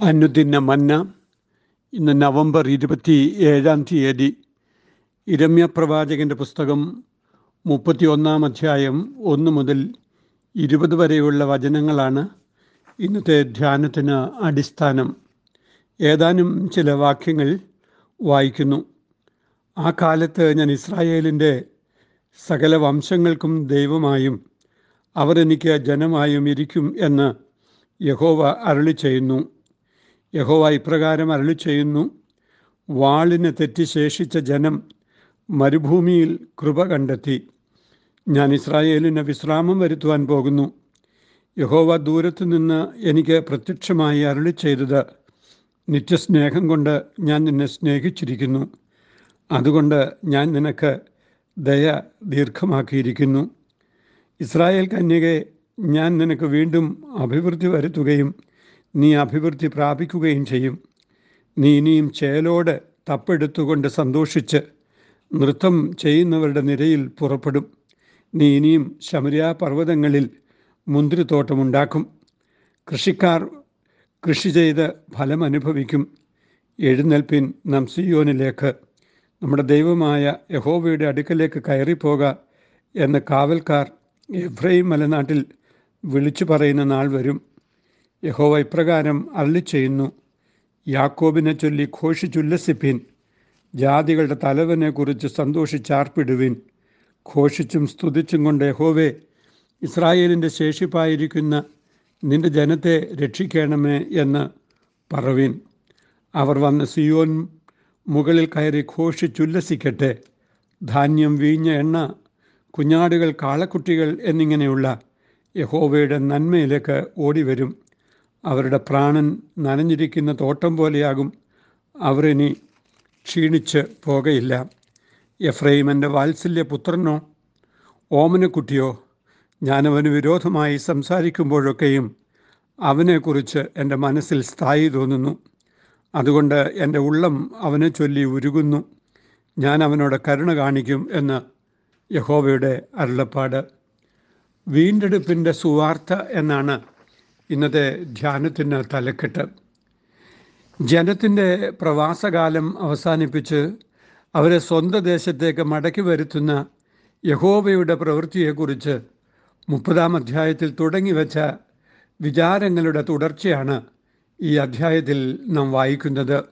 അനുദിന മന്ന ഇന്ന് നവംബർ ഇരുപത്തി ഏഴാം തീയതി ഇരമ്യ പ്രവാചകന്റെ പുസ്തകം മുപ്പത്തി ഒന്നാം അധ്യായം ഒന്ന് മുതൽ ഇരുപത് വരെയുള്ള വചനങ്ങളാണ് ഇന്നത്തെ ധ്യാനത്തിന് അടിസ്ഥാനം. ഏതാനും ചില വാക്യങ്ങൾ വായിക്കുന്നു. ആ കാലത്ത് ഞാൻ ഇസ്രായേലിന്റെ സകല വംശങ്ങൾക്കും ദൈവമായും അവർ എനിക്ക് ജനമായും ഇരിക്കും എന്ന് യഹോവ അരളി ചെയ്യുന്നു യഹോവ ഇപ്രകാരം അരളി ചെയ്യുന്നു വാളിന് തെറ്റി ശേഷിച്ച ജനം മരുഭൂമിയിൽ കൃപ കണ്ടെത്തി. ഞാൻ ഇസ്രായേലിന് വിശ്രാമം വരുത്തുവാൻ പോകുന്നു. യഹോവ ദൂരത്തു നിന്ന് എനിക്ക് പ്രത്യക്ഷമായി അരളി ചെയ്തത് നിത്യസ്നേഹം കൊണ്ട് ഞാൻ നിന്നെ സ്നേഹിച്ചിരിക്കുന്നു. അതുകൊണ്ട് ഞാൻ നിനക്ക് ദയ ദീർഘമാക്കിയിരിക്കുന്നു. ഇസ്രായേൽ കന്യകെ ഞാൻ നിനക്ക് വീണ്ടും അഭിവൃദ്ധി വരുത്തുകയും നീ അഭിവൃദ്ധി പ്രാപിക്കുകയും ചെയ്യും. നീ ഇനിയും ചേലോട് തപ്പെടുത്തുകൊണ്ട് സന്തോഷിച്ച് നൃത്തം ചെയ്യുന്നവരുടെ നിരയിൽ പുറപ്പെടും. നീ ഇനിയും ശമരിയാ പർവതങ്ങളിൽ മുന്തിരിത്തോട്ടമുണ്ടാക്കും. കൃഷിക്കാർ കൃഷി ചെയ്ത് ഫലം അനുഭവിക്കും എഴുന്നേൽപ്പിൻ നാം സിയോനിലേക്ക് നമ്മുടെ ദൈവമായ യഹോവയുടെ അടുക്കലേക്ക് കയറിപ്പോക എന്ന് കാവൽക്കാർ എഫ്രൈം മലനാട്ടിൽ വിളിച്ചു പറയുന്ന നാൾ വരും. യഹോവ ഇപ്രകാരം അള്ളി ചെയ്യുന്നു യാക്കോബിനെ ചൊല്ലി ഘോഷിച്ചുല്ലസിപ്പിൻ ജാതികളുടെ തലവനെ കുറിച്ച് സന്തോഷിച്ചാർപ്പിടുവിൻ. ഘോഷിച്ചും സ്തുതിച്ചും കൊണ്ട് യഹോവേ ഇസ്രായേലിന്റെ ശേഷിപ്പായിരിക്കുന്ന നിന്റെ ജനത്തെ രക്ഷിക്കണമേ എന്ന് പറവിൻ. അവർ വന്ന് സിയോൻ മുകളിൽ കയറി ഘോഷിച്ചുല്ലസിക്കട്ടെ. ധാന്യം വീഞ്ഞ എണ്ണ കുഞ്ഞാടുകൾ കാളക്കുട്ടികൾ എന്നിങ്ങനെയുള്ള യഹോവയുടെ നന്മയിലേക്ക് ഓടിവരും. അവരുടെ പ്രാണൻ നനഞ്ഞിരിക്കുന്ന തോട്ടം പോലെയാകും. അവരിനി ക്ഷീണിച്ച് പോകയില്ല. എഫ്രൈമന്റെ വാത്സല്യ പുത്രനോ ഓമനക്കുട്ടിയോ ഞാനവന് വിരോധമായി സംസാരിക്കുമ്പോഴൊക്കെയും അവനെക്കുറിച്ച് എന്റെ മനസ്സിൽ സ്ഥായി തോന്നുന്നു. അതുകൊണ്ട് എന്റെ ഉള്ളം അവനെ ചൊല്ലി ഉരുകുന്നു. ഞാൻ അവനോട് കരുണ കാണിക്കും എന്ന് യഹോവയുടെ അരുളപ്പാട്. വീണ്ടെടുപ്പിന്റെ സുവാർത്ത എന്നാണ് ഇന്നത്തെ ധ്യാനത്തിന് തലക്കെട്ട്. ജനത്തിന്റെ പ്രവാസകാലം അവസാനിപ്പിച്ച് അവരെ സ്വന്തം ദേശത്തേക്ക് മടക്കി വരുത്തുന്ന യഹോബയുടെ പ്രവൃത്തിയെക്കുറിച്ച് മുപ്പതാം അധ്യായത്തിൽ തുടങ്ങി വെച്ച വിചാരങ്ങളുടെ തുടർച്ചയാണ് ഈ അധ്യായത്തിൽ നാം വായിക്കുന്നത്.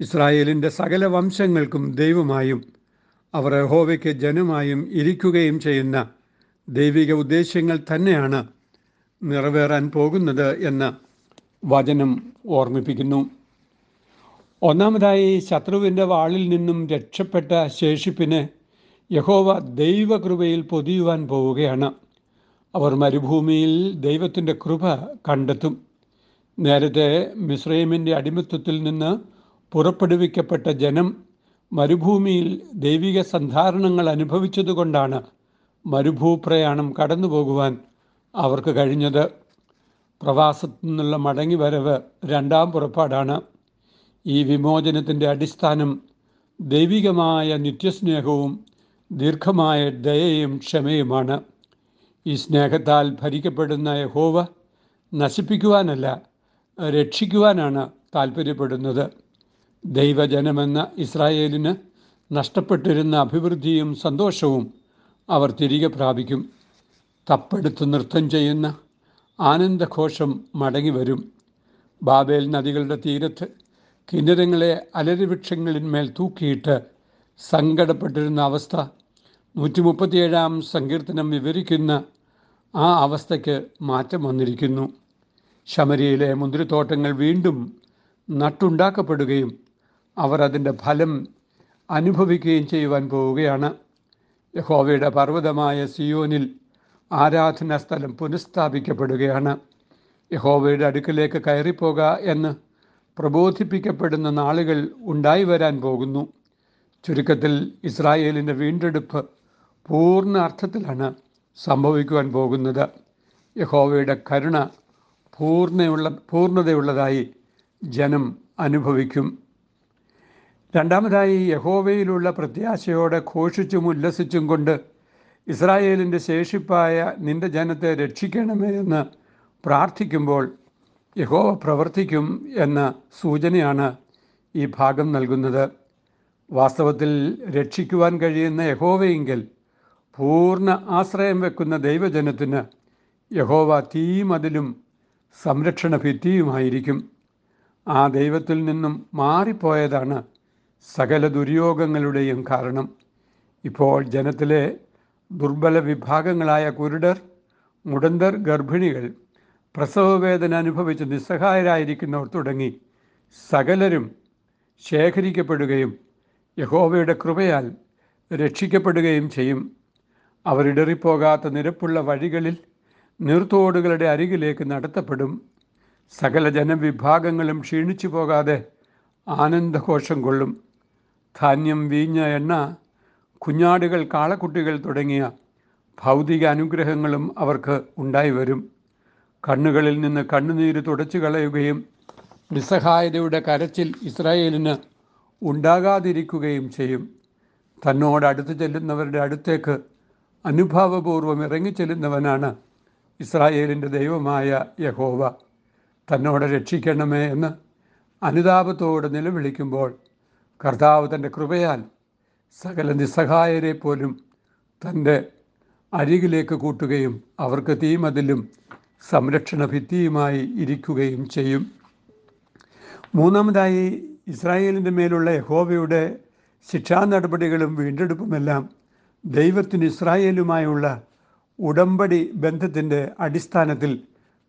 ഇസ്രായേലിന്റെ സകല വംശങ്ങൾക്കും ദൈവമായും അവർ യഹോവയ്ക്ക് ജനമായും ഇരിക്കുകയും ചെയ്യുന്ന ദൈവിക ഉദ്ദേശ്യങ്ങൾ തന്നെയാണ് നിറവേറാൻ പോകുന്നത് എന്ന് വചനം ഓർമ്മിപ്പിക്കുന്നു. ഒന്നാമതായി ശത്രുവിന്റെ വാളിൽ നിന്നും രക്ഷപ്പെട്ട ശേഷിപ്പിന് യഹോവ ദൈവകൃപയിൽ പൊതിയുവാൻ പോവുകയാണ്. അവർ മരുഭൂമിയിൽ ദൈവത്തിന്റെ കൃപ കണ്ടെത്തും. നേരത്തെ മിസ്രൈമിന്റെ അടിമത്വത്തിൽ നിന്ന് പുറപ്പെടുവിക്കപ്പെട്ട ജനം മരുഭൂമിയിൽ ദൈവിക സന്ധാരണങ്ങൾ അനുഭവിച്ചതുകൊണ്ടാണ് മരുഭൂപ്രയാണം കടന്നു പോകുവാൻ അവർക്ക് കഴിഞ്ഞത് പ്രവാസത്തു നിന്നുള്ള മടങ്ങി വരവ് രണ്ടാം പുറപ്പാടാണ്. ഈ വിമോചനത്തിന്റെ അടിസ്ഥാനം ദൈവികമായ നിത്യസ്നേഹവും ദീർഘമായ ദയയും ക്ഷമയുമാണ്. ഈ സ്നേഹത്താൽ ഭരിക്കപ്പെടുന്ന യഹോവ നശിപ്പിക്കുവാനല്ല രക്ഷിക്കുവാനാണ് താല്പര്യപ്പെടുന്നത് ദൈവജനമെന്ന ഇസ്രായേലിന് നഷ്ടപ്പെട്ടിരുന്ന അഭിവൃദ്ധിയും സന്തോഷവും അവർ തിരികെ പ്രാപിക്കും. തപ്പെടുത്ത് നൃത്തം ചെയ്യുന്ന ആനന്ദഘോഷം മടങ്ങി വരും ബാബേൽ നദികളുടെ തീരത്ത് കിന്നരങ്ങളെ അലരിവൃക്ഷങ്ങളിന്മേൽ തൂക്കിയിട്ട് സങ്കടപ്പെട്ടിരുന്ന അവസ്ഥ നൂറ്റി മുപ്പത്തിയേഴാം സങ്കീർത്തനം വിവരിക്കുന്ന ആ അവസ്ഥയ്ക്ക് മാറ്റം വന്നിരിക്കുന്നു. ശമരിയിലെ മുന്തിരിത്തോട്ടങ്ങൾ വീണ്ടും നട്ടുണ്ടാക്കപ്പെടുകയും അവർ അതിന്റെ ഫലം അനുഭവിക്കുകയും ചെയ്യുവാൻ പോവുകയാണ്. യഹോവയുടെ പർവതമായ സിയോനിൽ ആരാധനാ സ്ഥലം പുനഃസ്ഥാപിക്കപ്പെടുകയാണ്. യഹോവയുടെ അടുക്കിലേക്ക് കയറിപ്പോക എന്ന് പ്രബോധിപ്പിക്കപ്പെടുന്ന നാളുകൾ ഉണ്ടായി വരാൻ പോകുന്നു. ചുരുക്കത്തിൽ ഇസ്രായേലിന്റെ വീണ്ടെടുപ്പ് പൂർണ അർത്ഥത്തിലാണ് സംഭവിക്കുവാൻ പോകുന്നത്. യഹോവയുടെ കരുണ പൂർണയുള്ള പൂർണതയുള്ളതായി ജനം അനുഭവിക്കും. രണ്ടാമതായി യഹോവയിലുള്ള പ്രത്യാശയോടെ ഘോഷിച്ചും ഉല്ലസിച്ചും കൊണ്ട് ഇസ്രായേലിന്റെ ശേഷിപ്പായ നിന്റെ ജനത്തെ രക്ഷിക്കണമേ എന്ന് പ്രാർത്ഥിക്കുമ്പോൾ യഹോവ പ്രവർത്തിക്കും എന്ന സൂചനയാണ് ഈ ഭാഗം നൽകുന്നത്. വാസ്തവത്തിൽ രക്ഷിക്കുവാൻ കഴിയുന്ന യഹോവയെങ്കിൽ പൂർണ ആശ്രയം വെക്കുന്ന ദൈവജനത്തിന് യഹോവ തീമതിലും സംരക്ഷണ ഭിത്തിയുമായിരിക്കും. ആ ദൈവത്തിൽ നിന്നും മാറിപ്പോയതാണ് സകല ദുര്യോഗങ്ങളുടെയും കാരണം. ഇപ്പോൾ ജനത്തിലെ ദുർബല വിഭാഗങ്ങളായ കുരുടർ മുടന്തർ ഗർഭിണികൾ പ്രസവവേദന അനുഭവിച്ച് നിസ്സഹായരായിരിക്കുന്നവർ തുടങ്ങി സകലരും ശേഖരിക്കപ്പെടുകയും യഹോവയുടെ കൃപയാൽ രക്ഷിക്കപ്പെടുകയും ചെയ്യും. അവരിടറിപ്പോകാത്ത നിരപ്പുള്ള വഴികളിൽ നീർത്തോടുകളുടെ അരികിലേക്ക് നടത്തപ്പെടും. സകല ജനവിഭാഗങ്ങളും ക്ഷീണിച്ചു പോകാതെ ആനന്ദഘോഷം കൊള്ളും. ധാന്യം വീഞ്ഞ എണ്ണ കുഞ്ഞാടുകൾ കാളക്കുട്ടികൾ തുടങ്ങിയ ഭൗതിക അനുഗ്രഹങ്ങളും അവർക്ക് ഉണ്ടായി വരും. കണ്ണുകളിൽ നിന്ന് കണ്ണുനീര് തുടച്ചു കളയുകയും നിസ്സഹായതയുടെ കരച്ചിൽ ഇസ്രായേലിന് ഉണ്ടാകാതിരിക്കുകയും ചെയ്യും. തന്നോട് അടുത്ത് ചെല്ലുന്നവരുടെ അടുത്തേക്ക് അനുഭാവപൂർവം ഇറങ്ങിച്ചെല്ലുന്നവനാണ് ഇസ്രായേലിന്റെ ദൈവമായ യഹോവ. തന്നോട് രക്ഷിക്കണമേ എന്ന് അനുതാപത്തോട് നിലവിളിക്കുമ്പോൾ കർത്താവ് തന്റെ കൃപയാൽ സകല നിസ്സഹായരെ പോലും തന്റെ അരികിലേക്ക് കൂട്ടുകയും അവർക്ക് തീമതിലും സംരക്ഷണ ഭിത്തിയുമായി ഇരിക്കുകയും ചെയ്യും. മൂന്നാമതായി ഇസ്രായേലിന്റെ മേലുള്ള യഹോവയുടെ ശിക്ഷാ നടപടികളും വീണ്ടെടുപ്പുമെല്ലാം ദൈവത്തിന് ഇസ്രായേലുമായുള്ള ഉടമ്പടി ബന്ധത്തിന്റെ അടിസ്ഥാനത്തിൽ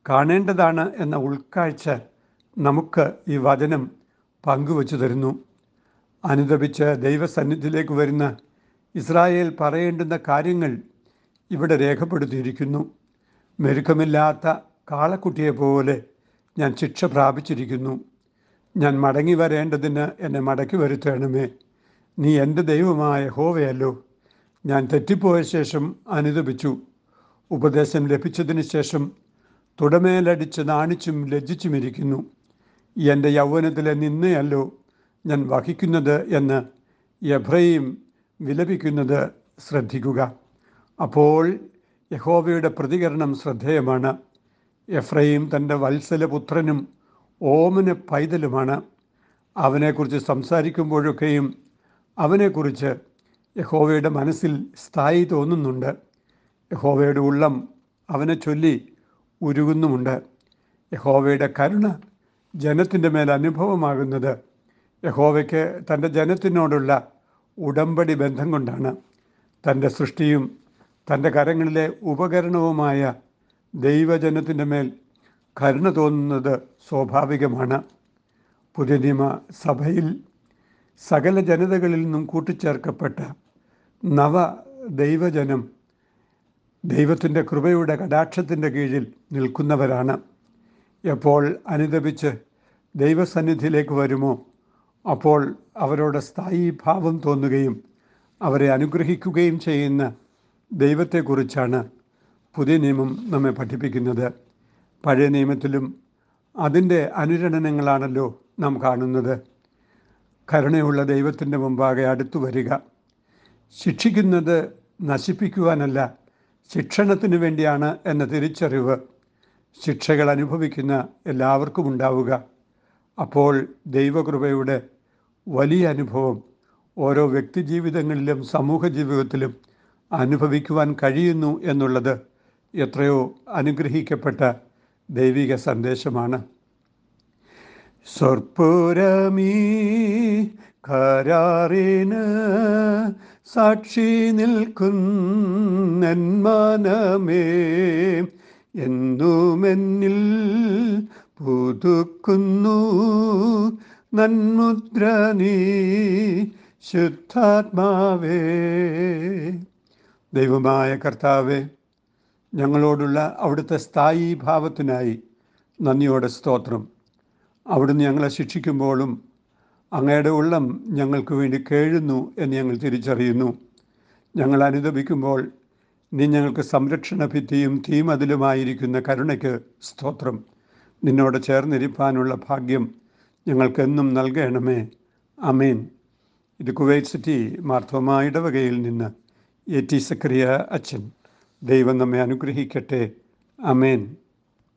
കാണേണ്ടതാണ് എന്ന ഉൾക്കാഴ്ച നമുക്ക് ഈ വചനം പങ്കുവച്ചു തരുന്നു. അനുദപിച്ച് ദൈവസന്നിധിയിലേക്ക് വരുന്ന ഇസ്രായേൽ പറയേണ്ടുന്ന കാര്യങ്ങൾ ഇവിടെ രേഖപ്പെടുത്തിയിരിക്കുന്നു. മെരുക്കമില്ലാത്ത കാളക്കുട്ടിയെ പോലെ ഞാൻ ശിക്ഷ പ്രാപിച്ചിരിക്കുന്നു. ഞാൻ മടങ്ങി വരേണ്ടതിന് എന്നെ മടക്കി വരുത്തണമേ. നീ എന്റെ ദൈവമായ ഹോവയല്ലോ ഞാൻ തെറ്റിപ്പോയ ശേഷം അനുദപിച്ചു. ഉപദേശം ലഭിച്ചതിന് ശേഷം തുടമേലടിച്ച് നാണിച്ചും ലജ്ജിച്ചുമിരിക്കുന്നു. എന്റെ യൗവനത്തിലെ നിന്നയല്ലോ ഞാൻ വഹിക്കുന്നത് എന്ന് എബ്രയും വിലപിക്കുന്നത് ശ്രദ്ധിക്കുക. അപ്പോൾ യഹോവയുടെ പ്രതികരണം ശ്രദ്ധേയമാണ്. എഫ്രൈം തന്റെ വത്സലപുത്രനും ഓമന പൈതലുമാണ്. അവനെക്കുറിച്ച് സംസാരിക്കുമ്പോഴൊക്കെയും അവനെക്കുറിച്ച് യഹോവയുടെ മനസ്സിൽ സ്ഥായി തോന്നുന്നുണ്ട്. യഹോവയുടെ ഉള്ളം അവനെ ചൊല്ലി ഉരുകുന്നുമുണ്ട്. യഹോവയുടെ കരുണ ജനത്തിന്റെ മേൽ അനുഭവമാകുന്നത് യഹോവയ്ക്ക് തന്റെ ജനത്തിനോടുള്ള ഉടമ്പടി ബന്ധം കൊണ്ടാണ് തന്റെ സൃഷ്ടിയും തന്റെ കരങ്ങളിലെ ഉപകരണവുമായ ദൈവജനത്തിന്റെ മേൽ കരുണ തോന്നുന്നത് സ്വാഭാവികമാണ്. പുതിയ നിയമ സഭയിൽ സകല ജനതകളിൽ നിന്നും കൂട്ടിച്ചേർക്കപ്പെട്ട നവ ദൈവജനം ദൈവത്തിന്റെ കൃപയുടെ കടാക്ഷത്തിന്റെ കീഴിൽ നിൽക്കുന്നവരാണ്. എപ്പോൾ അനുദപിച്ച് ദൈവസന്നിധിയിലേക്ക് വരുമോ അപ്പോൾ അവരോട് സ്ഥായി ഭാവം തോന്നുകയും അവരെ അനുഗ്രഹിക്കുകയും ചെയ്യുന്ന ദൈവത്തെക്കുറിച്ചാണ് പുതിയ നിയമം നമ്മെ പഠിപ്പിക്കുന്നത്. പഴയ നിയമത്തിലും അതിന്റെ അനുരണനങ്ങളാണല്ലോ നാം കാണുന്നത്. കരുണയുള്ള ദൈവത്തിന്റെ മുമ്പാകെ അടുത്തു വരിക. ശിക്ഷിക്കുന്നത് നശിപ്പിക്കുവാനല്ല ശിക്ഷണത്തിന് വേണ്ടിയാണ് എന്ന തിരിച്ചറിവ് ശിക്ഷകൾ അനുഭവിക്കുന്ന എല്ലാവർക്കും ഉണ്ടാവുക. അപ്പോൾ ദൈവകൃപയുടെ വലിയ അനുഭവം. ഓരോ വ്യക്തി ജീവിതങ്ങളിലും സമൂഹ ജീവിതത്തിലും അനുഭവിക്കുവാൻ കഴിയുന്നു എന്നുള്ളത് എത്രയോ അനുഗ്രഹിക്കപ്പെട്ട ദൈവിക സന്ദേശമാണ്. സ്വർപ്പുരമീ കരാറിന് സാക്ഷി നിൽക്കുന്നന്മാനമേ എന്നുമെന്നിൽ പുതുക്കുന്നു നന്മുദ്ര നീ ശുദ്ധാത്മാവേ. ദൈവമായ കർത്താവെ ഞങ്ങളോടുള്ള അവിടുത്തെ സ്ഥായി ഭാവത്തിനായി നന്ദിയോടെ സ്തോത്രം. അവിടുന്ന് ഞങ്ങളെ ശിക്ഷിക്കുമ്പോഴും അങ്ങയുടെ ഉള്ളം ഞങ്ങൾക്ക് വേണ്ടി കേഴുന്നു എന്ന് ഞങ്ങൾ തിരിച്ചറിയുന്നു. ഞങ്ങൾ അനുദപിക്കുമ്പോൾ നീ ഞങ്ങൾക്ക് സംരക്ഷണ ഭിത്തിയും തീമതിലുമായിരിക്കുന്ന കരുണയ്ക്ക് സ്തോത്രം. നിന്നോട് ചേർന്നിരിപ്പാനുള്ള ഭാഗ്യം ഞങ്ങൾക്കെന്നും നൽകണമേ. അമേൻ ഇത് കുവൈറ്റ് സിറ്റി മാർത്തോമ ഇടവകയിൽ നിന്ന് എ ടി സക്രിയ അച്ഛൻ. ദൈവം നമ്മെ അനുഗ്രഹിക്കട്ടെ. അമേൻ